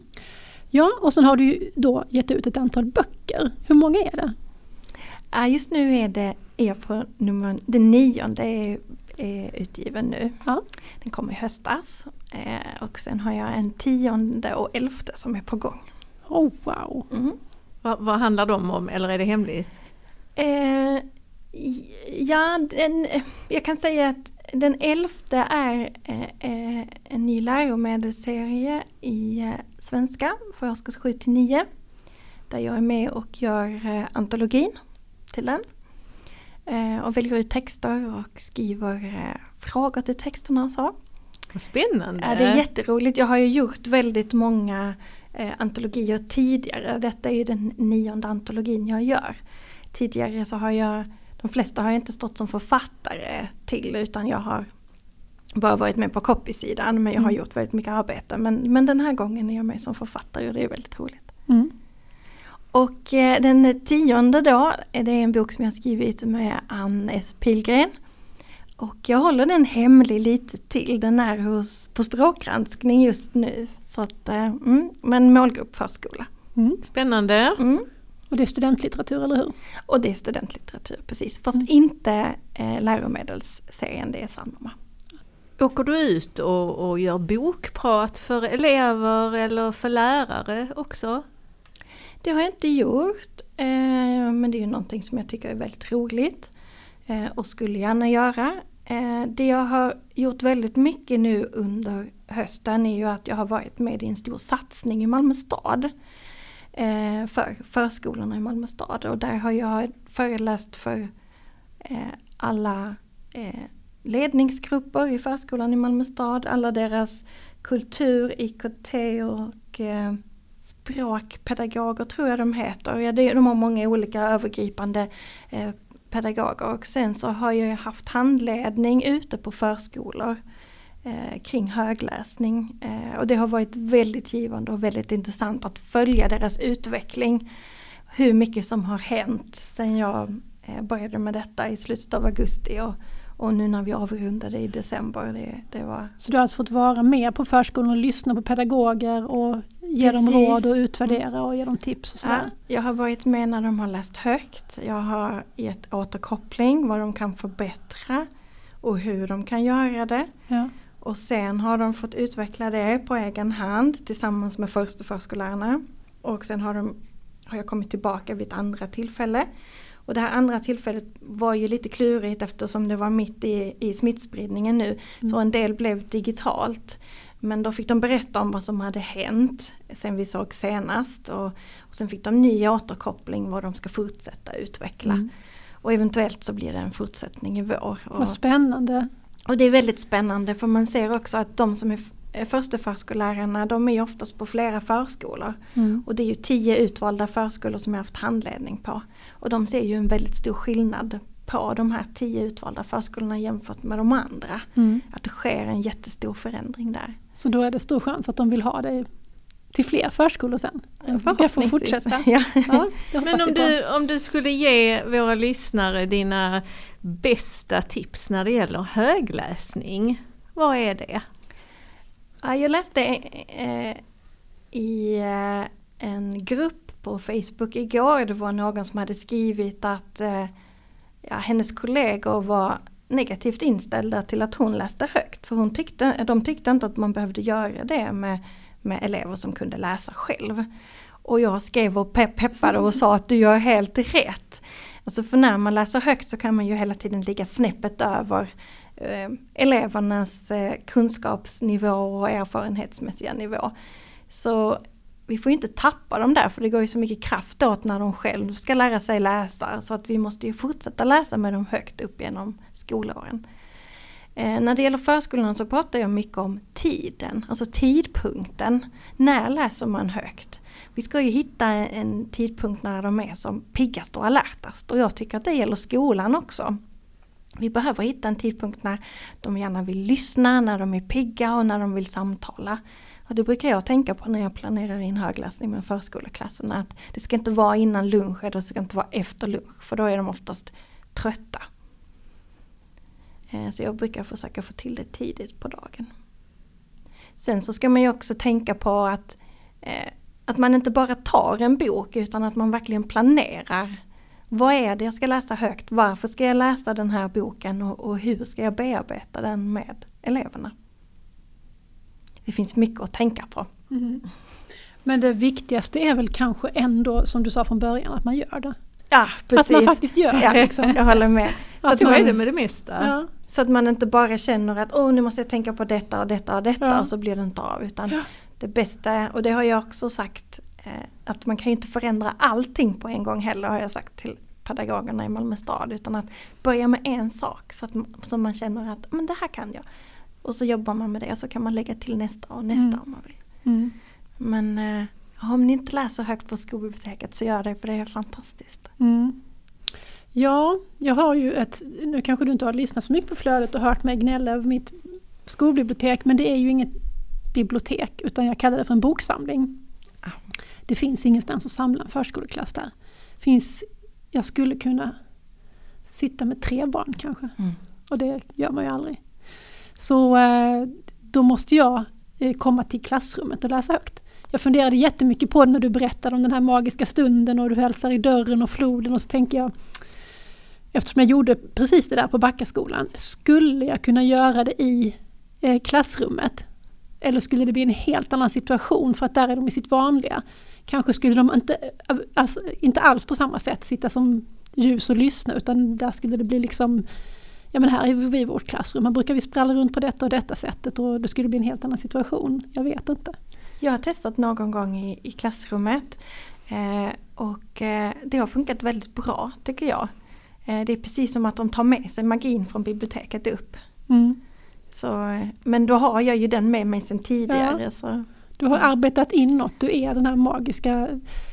B: Ja, och sen har du ju då gett ut ett antal böcker. Hur många är det?
A: Just nu är det är jag på nummer, den nionde är, är utgiven nu.
B: Ja.
A: Den kom i höstas. Eh, och sen har jag en tionde och elfte som är på gång.
B: Oh, wow!
A: Mm.
C: Vad, vad handlar de om eller är det hemligt?
A: Eh, ja, den, jag kan säga att den elfte är eh, eh, en ny läromedelsserie i eh, svenska för årskurs 7 till 9. Där jag är med och gör eh, antologin till den. Eh, och väljer ut texter och skriver eh, frågor till texterna och så.
C: Vad spännande!
A: Ja, det är jätteroligt. Jag har ju gjort väldigt många antologier tidigare. Detta är ju den nionde antologin jag gör. Tidigare så har jag, de flesta har jag inte stått som författare till utan jag har bara varit med på copy-sidan men jag har
B: Mm.
A: gjort väldigt mycket arbete. Men, men den här gången är jag med som författare och det är väldigt roligt.
B: Mm.
A: Och eh, den tionde då, är det en bok som jag skrivit med Ann S. Pilgren. Och jag håller den hemlig lite till, den är hos, på språkgranskning just nu. Så att, eh, mm, men målgrupp förskola.
B: Mm.
C: Spännande!
A: Mm.
B: Och det är studentlitteratur, eller hur?
A: Och det är studentlitteratur, precis. Fast
B: Mm.
A: inte eh, läromedelsserien, det är samma.
C: Åker du ut och, och gör bokprat för elever eller för lärare också?
A: Det har jag inte gjort, eh, men det är ju någonting som jag tycker är väldigt roligt eh, och skulle gärna göra. Eh, det jag har gjort väldigt mycket nu under hösten är ju att jag har varit med i en stor satsning i Malmö stad eh, för förskolorna i Malmö stad och där har jag föreläst för eh, alla eh, ledningsgrupper i förskolan i Malmö stad, alla deras kultur, IKT och eh, språkpedagoger tror jag de heter. Ja, de har många olika övergripande eh, pedagoger och sen så har jag haft handledning ute på förskolor eh, kring högläsning. Eh, och det har varit väldigt givande och väldigt intressant att följa deras utveckling. Hur mycket som har hänt sen jag eh, började med detta i slutet av augusti och, och nu när vi avrundade i december, det, det var...
B: Så du har alltså fått vara med på förskolan och lyssna på pedagoger och ge dem
A: Precis.
B: råd och utvärdera och ge dem tips och
A: Ja,
B: sådär?
A: jag har varit med när de har läst högt. Jag har gett återkoppling, vad de kan förbättra och hur de kan göra det.
B: Ja.
A: Och sen har de fått utveckla det på egen hand tillsammans med första förskollärarna. Och sen har, de, har jag kommit tillbaka vid ett andra tillfälle. Och det här andra tillfället var ju lite klurigt eftersom det var mitt i, i smittspridningen nu. Så en del blev digitalt. Men då fick de berätta om vad som hade hänt sen vi såg senast. Och, och sen fick de ny återkoppling vad de ska fortsätta utveckla.
B: Mm.
A: Och eventuellt så blir det en fortsättning i vår. Och,
B: Vad spännande.
A: och det är väldigt spännande för man ser också att de som är försteförskollärarna de är ju oftast på flera förskolor.
B: Mm.
A: Och det är ju tio utvalda förskolor som jag har haft handledning på. Och de ser ju en väldigt stor skillnad på de här tio utvalda förskolorna jämfört med de andra.
B: Mm.
A: Att det sker en jättestor förändring där.
B: Så då är det stor chans att de vill ha dig till fler förskolor sen. Sen jag får fortsätta.
A: Ja.
B: Ja,
C: Men om du, om du skulle ge våra lyssnare dina bästa tips när det gäller högläsning, vad är det?
A: Jag läste eh, eh, i eh, en grupp på Facebook igår. Det var någon som hade skrivit att eh, ja, hennes kollegor var negativt inställda till att hon läste högt. För hon tyckte, de tyckte inte att man behövde göra det med, med elever som kunde läsa själv. Och jag skrev och pe- peppade och sa att du gör helt rätt. Alltså för när man läser högt så kan man ju hela tiden ligga snäppet över eh, elevernas eh, kunskapsnivå och erfarenhetsmässiga nivå. Så vi får ju inte tappa dem där för det går ju så mycket kraft åt när de själv ska lära sig läsa. Så att vi måste ju fortsätta läsa med dem högt upp genom skolåren. Eh, när det gäller förskolan så pratar jag mycket om tiden, alltså tidpunkten. När läser man högt? Vi ska ju hitta en tidpunkt när de är som piggast och alertast och jag tycker att det gäller skolan också. Vi behöver hitta en tidpunkt när de gärna vill lyssna, när de är pigga och när de vill samtala. Och det brukar jag tänka på när jag planerar in högläsning med förskoleklassen. Att det ska inte vara innan lunch eller det ska inte vara efter lunch för då är de oftast trötta. Eh, så jag brukar försöka få till det tidigt på dagen. Sen så ska man ju också tänka på att, eh, att man inte bara tar en bok utan att man verkligen planerar. Vad är det jag ska läsa högt? Varför ska jag läsa den här boken och, och hur ska jag bearbeta den med eleverna? Det finns mycket att tänka på.
B: Mhm. Men det viktigaste är väl kanske ändå, som du sa från början, att man gör det.
A: Ja, precis.
B: Att man faktiskt gör det.
A: ja,
B: Liksom.
A: Jag håller med. Så att,
C: Så
B: man-
C: är det med det mesta.
B: Ja.
A: så att man inte bara känner att åh nu måste jag tänka på detta och detta och detta
B: Ja.
A: och så blir det inte av. Utan
B: Ja.
A: det bästa, och det har jag också sagt, eh, att man kan ju inte förändra allting på en gång heller har jag sagt till pedagogerna i Malmö stad. Utan att börja med en sak så att så man känner att men det här kan jag. Och så jobbar man med det och så kan man lägga till nästa och nästa
B: Mm.
A: om man vill.
B: Mm.
A: Men eh, om ni inte läser högt på skolbiblioteket så gör det för det är fantastiskt.
B: Mm. Ja, jag har ju ett, nu kanske du inte har lyssnat så mycket på flödet och hört mig gnälla över mitt skolbibliotek, men det är ju inget bibliotek utan jag kallar det för en boksamling.
A: Ah.
B: Det finns ingenstans att samla en förskoleklass där. Finns, jag skulle kunna sitta med tre barn kanske.
A: Mm.
B: Och det gör man ju aldrig. Så eh, då måste jag eh, komma till klassrummet och läsa högt. Jag funderade jättemycket på det när du berättade om den här magiska stunden och du hälsar i dörren och floden och så tänker jag Eftersom jag gjorde precis det där på Backaskolan, skulle jag kunna göra det i eh, klassrummet? Eller skulle det bli en helt annan situation för att där är de i sitt vanliga? Kanske skulle de inte, alltså, inte alls på samma sätt sitta som ljus och lyssna utan där skulle det bli liksom Ja men här är vi i vårt klassrum, här brukar vi spralla runt på detta och detta sättet och det skulle bli en helt annan situation. Jag vet inte.
A: Jag har testat någon gång i, i klassrummet eh, och eh, det har funkat väldigt bra tycker jag. Eh, det är precis som att de tar med sig magin från biblioteket upp.
B: Mm.
A: Så, eh, men då har jag ju den med mig sedan tidigare. Så,
B: Du har arbetat inåt, du är den här magiska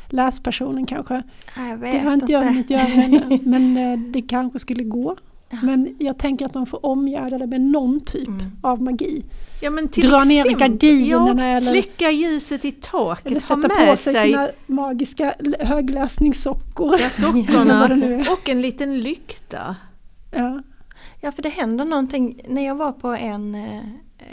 B: läspersonen kanske.
A: ja, jag vet
B: Det har inte jag hunnit göra ännu, men eh, det kanske skulle gå.
A: Ja.
B: Men jag tänker att de får omgärda det med någon typ
A: Mm.
B: av magi.
C: Ja, men till
B: Dra ner gardinerna
C: ja,
B: eller-
C: Släcka ljuset i taket,
B: Eller sätta på sig
C: sig
B: sina magiska högläsningssockor.
C: ja, sockorna och en liten lykta.
B: Ja.
A: Ja, för det händer någonting. När jag var på en eh,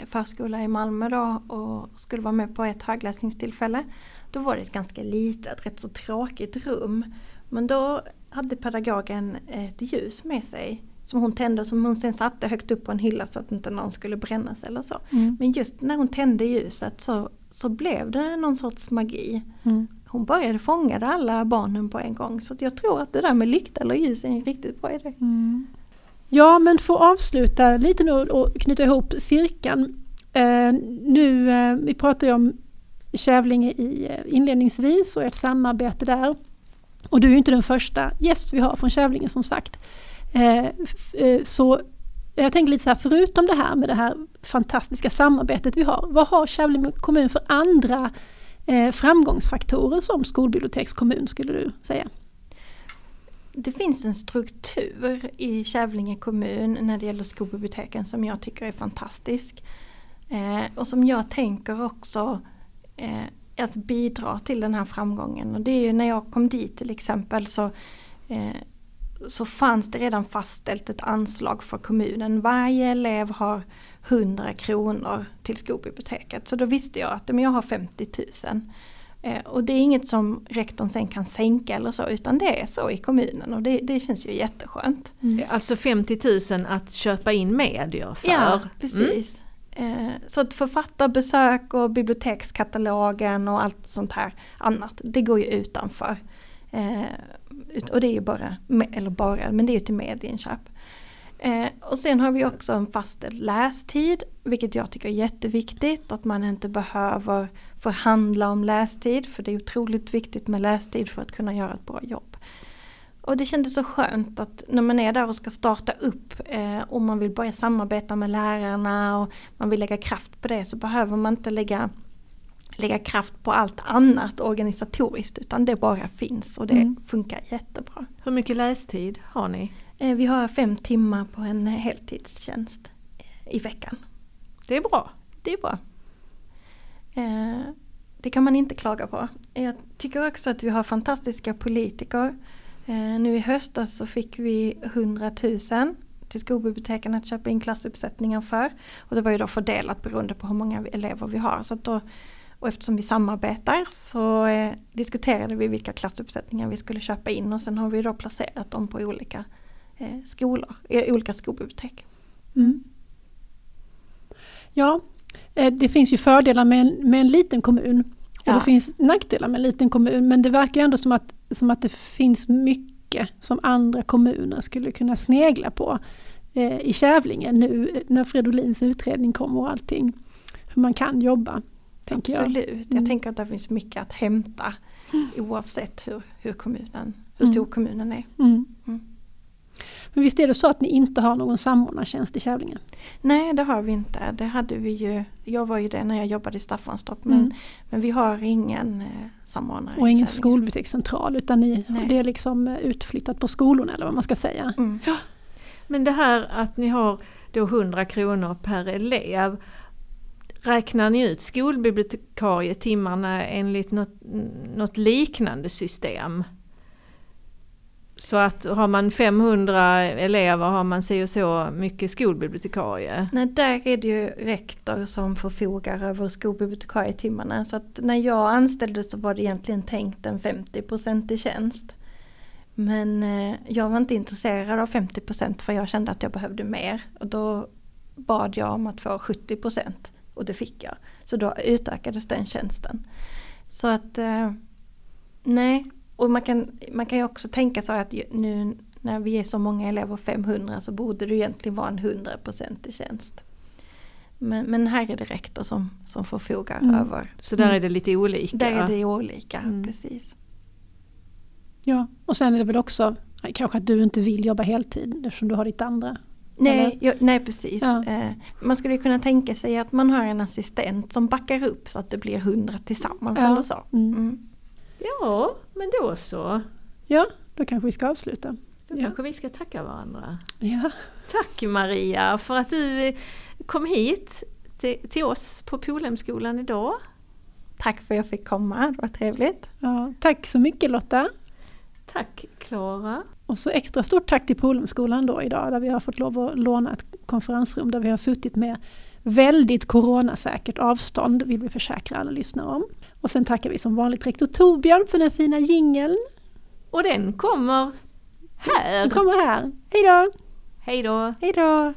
A: förskola i Malmö då och skulle vara med på ett högläsningstillfälle. Då var det ett ganska litet, rätt så tråkigt rum. Men då hade pedagogen ett ljus med sig som hon tände och som hon sen satte högt upp på en hylla så att inte någon skulle brännas eller så.
B: Mm.
A: Men just när hon tände ljuset så, så blev det någon sorts magi.
B: Mm.
A: Hon började fånga alla barnen på en gång så jag tror att det där med lykta eller ljus är en riktigt bra idé.
B: Mm. Ja men för att avsluta lite nu och knyta ihop cirkeln. Eh, nu, eh, vi pratade ju om Kävlinge i eh, inledningsvis och ett samarbete där. Och du är ju inte den första gäst vi har från Kävlinge som sagt. Eh, eh, så jag tänker lite så här, förutom det här med det här fantastiska samarbetet vi har, vad har Kävlinge kommun för andra eh, framgångsfaktorer som skolbibliotekskommun skulle du säga?
A: Det finns en struktur i Kävlinge kommun när det gäller skolbiblioteken som jag tycker är fantastisk. Eh, och som jag tänker också eh, alltså bidrar till den här framgången. Och det är ju när jag kom dit till exempel så, eh, så fanns det redan fastställt ett anslag för kommunen. Varje elev har 100 kronor till skolbiblioteket. Så då visste jag att men jag har 50 000. Eh, och det är inget som rektorn sen kan sänka eller så utan det är så i kommunen och det, det känns ju jätteskönt.
C: Alltså 50 000 att köpa in medier för.
A: Ja,
C: Mm.
A: precis. Eh, så att författarbesök och bibliotekskatalogen och allt sånt här annat, det går ju utanför. Eh, och det är ju bara, eller bara, men det är ju till medieinköp. Eh, och sen har vi också en fastställd lästid, vilket jag tycker är jätteviktigt. Att man inte behöver förhandla om lästid, för det är otroligt viktigt med lästid för att kunna göra ett bra jobb. Och det kändes så skönt att när man är där och ska starta upp eh, och man vill börja samarbeta med lärarna och man vill lägga kraft på det så behöver man inte lägga, lägga kraft på allt annat organisatoriskt utan det bara finns och det
B: Mm.
A: funkar jättebra.
C: Hur mycket lästid har ni?
A: Eh, vi har fem timmar på en heltidstjänst eh, i veckan.
C: Det är bra.
A: Det är bra. Eh, det kan man inte klaga på. Jag tycker också att vi har fantastiska politiker. Nu i höstas så fick vi 100 000 till skolbiblioteken att köpa in klassuppsättningar för. Och det var ju då fördelat beroende på hur många elever vi har. Så då, och eftersom vi samarbetar så eh, diskuterade vi vilka klassuppsättningar vi skulle köpa in och sen har vi då placerat dem på olika skolor, eh, olika skolbibliotek.
B: Mm. Ja, eh, det finns ju fördelar med en, med en liten kommun. Och
A: Ja.
B: det finns nackdelar med en liten kommun. Men det verkar ändå som att, som att det finns mycket som andra kommuner skulle kunna snegla på eh, i Kävlinge nu eh, när Fredolins utredning kommer och allting. Hur man kan jobba, tänker jag.
A: Absolut, jag
B: Mm.
A: tänker att det finns mycket att hämta oavsett hur, hur, kommunen, hur
B: Mm.
A: stor kommunen är.
B: Men visst är det så att ni inte har någon samordnartjänst i Kävlinge?
A: Nej det har vi inte, det hade vi ju, jag var ju det när jag jobbade i Staffanstorp men,
B: Mm.
A: men vi har ingen eh, samordnare.
B: Och ingen skolbibliotekscentral utan ni,
A: Nej.
B: det är liksom eh, utflyttat på skolorna eller vad man ska säga.
A: Mm.
C: Men det här att ni har då 100 kronor per elev. Räknar ni ut skolbibliotekarietimmarna enligt något, något liknande system? Så att har man 500 elever har man si och så mycket skolbibliotekarie.
A: Nej, där är det ju rektor som förfogar över skolbibliotekarietimmarna. Så att när jag anställdes så var det egentligen tänkt en 50% i tjänst. Men eh, jag var inte intresserad av 50% för jag kände att jag behövde mer. Och då bad jag om att få 70% och det fick jag. Så då utökades den tjänsten. Så att eh, nej, och man kan, man kan ju också tänka sig att nu när vi är så många elever, 500, så borde det egentligen vara en 100% tjänst. Men, men här är det rektor som, som förfogar
B: Mm.
A: över.
C: Så där är det lite olika.
A: Där är det olika,
C: Mm.
A: precis.
B: Ja, och sen är det väl också kanske att du inte vill jobba heltid eftersom du har ditt andra.
A: Nej,
B: Eller?
A: ja, nej precis.
B: Ja.
A: Eh, man skulle kunna tänka sig att man har en assistent som backar upp så att det blir 100 tillsammans
B: Ja.
A: eller så.
B: Mm.
C: Ja, men då så.
B: Ja, då kanske vi ska avsluta.
C: Då
B: Ja.
C: kanske vi ska tacka varandra.
B: Ja.
C: Tack Maria för att du kom hit till, till oss på Polhemskolan idag.
A: Tack för att jag fick komma, det var trevligt.
B: Ja, tack så mycket Lotta.
C: Tack Klara.
B: Och så extra stort tack till Polumskolan då idag där vi har fått lov att låna ett konferensrum där vi har suttit med väldigt coronasäkert avstånd vill vi försäkra alla lyssnare om. Och sen tackar vi som vanligt rektor Torbjörn för den fina jingeln.
C: Och den kommer här.
B: Den kommer här. Hej då!
C: Hej då!
A: Hej då!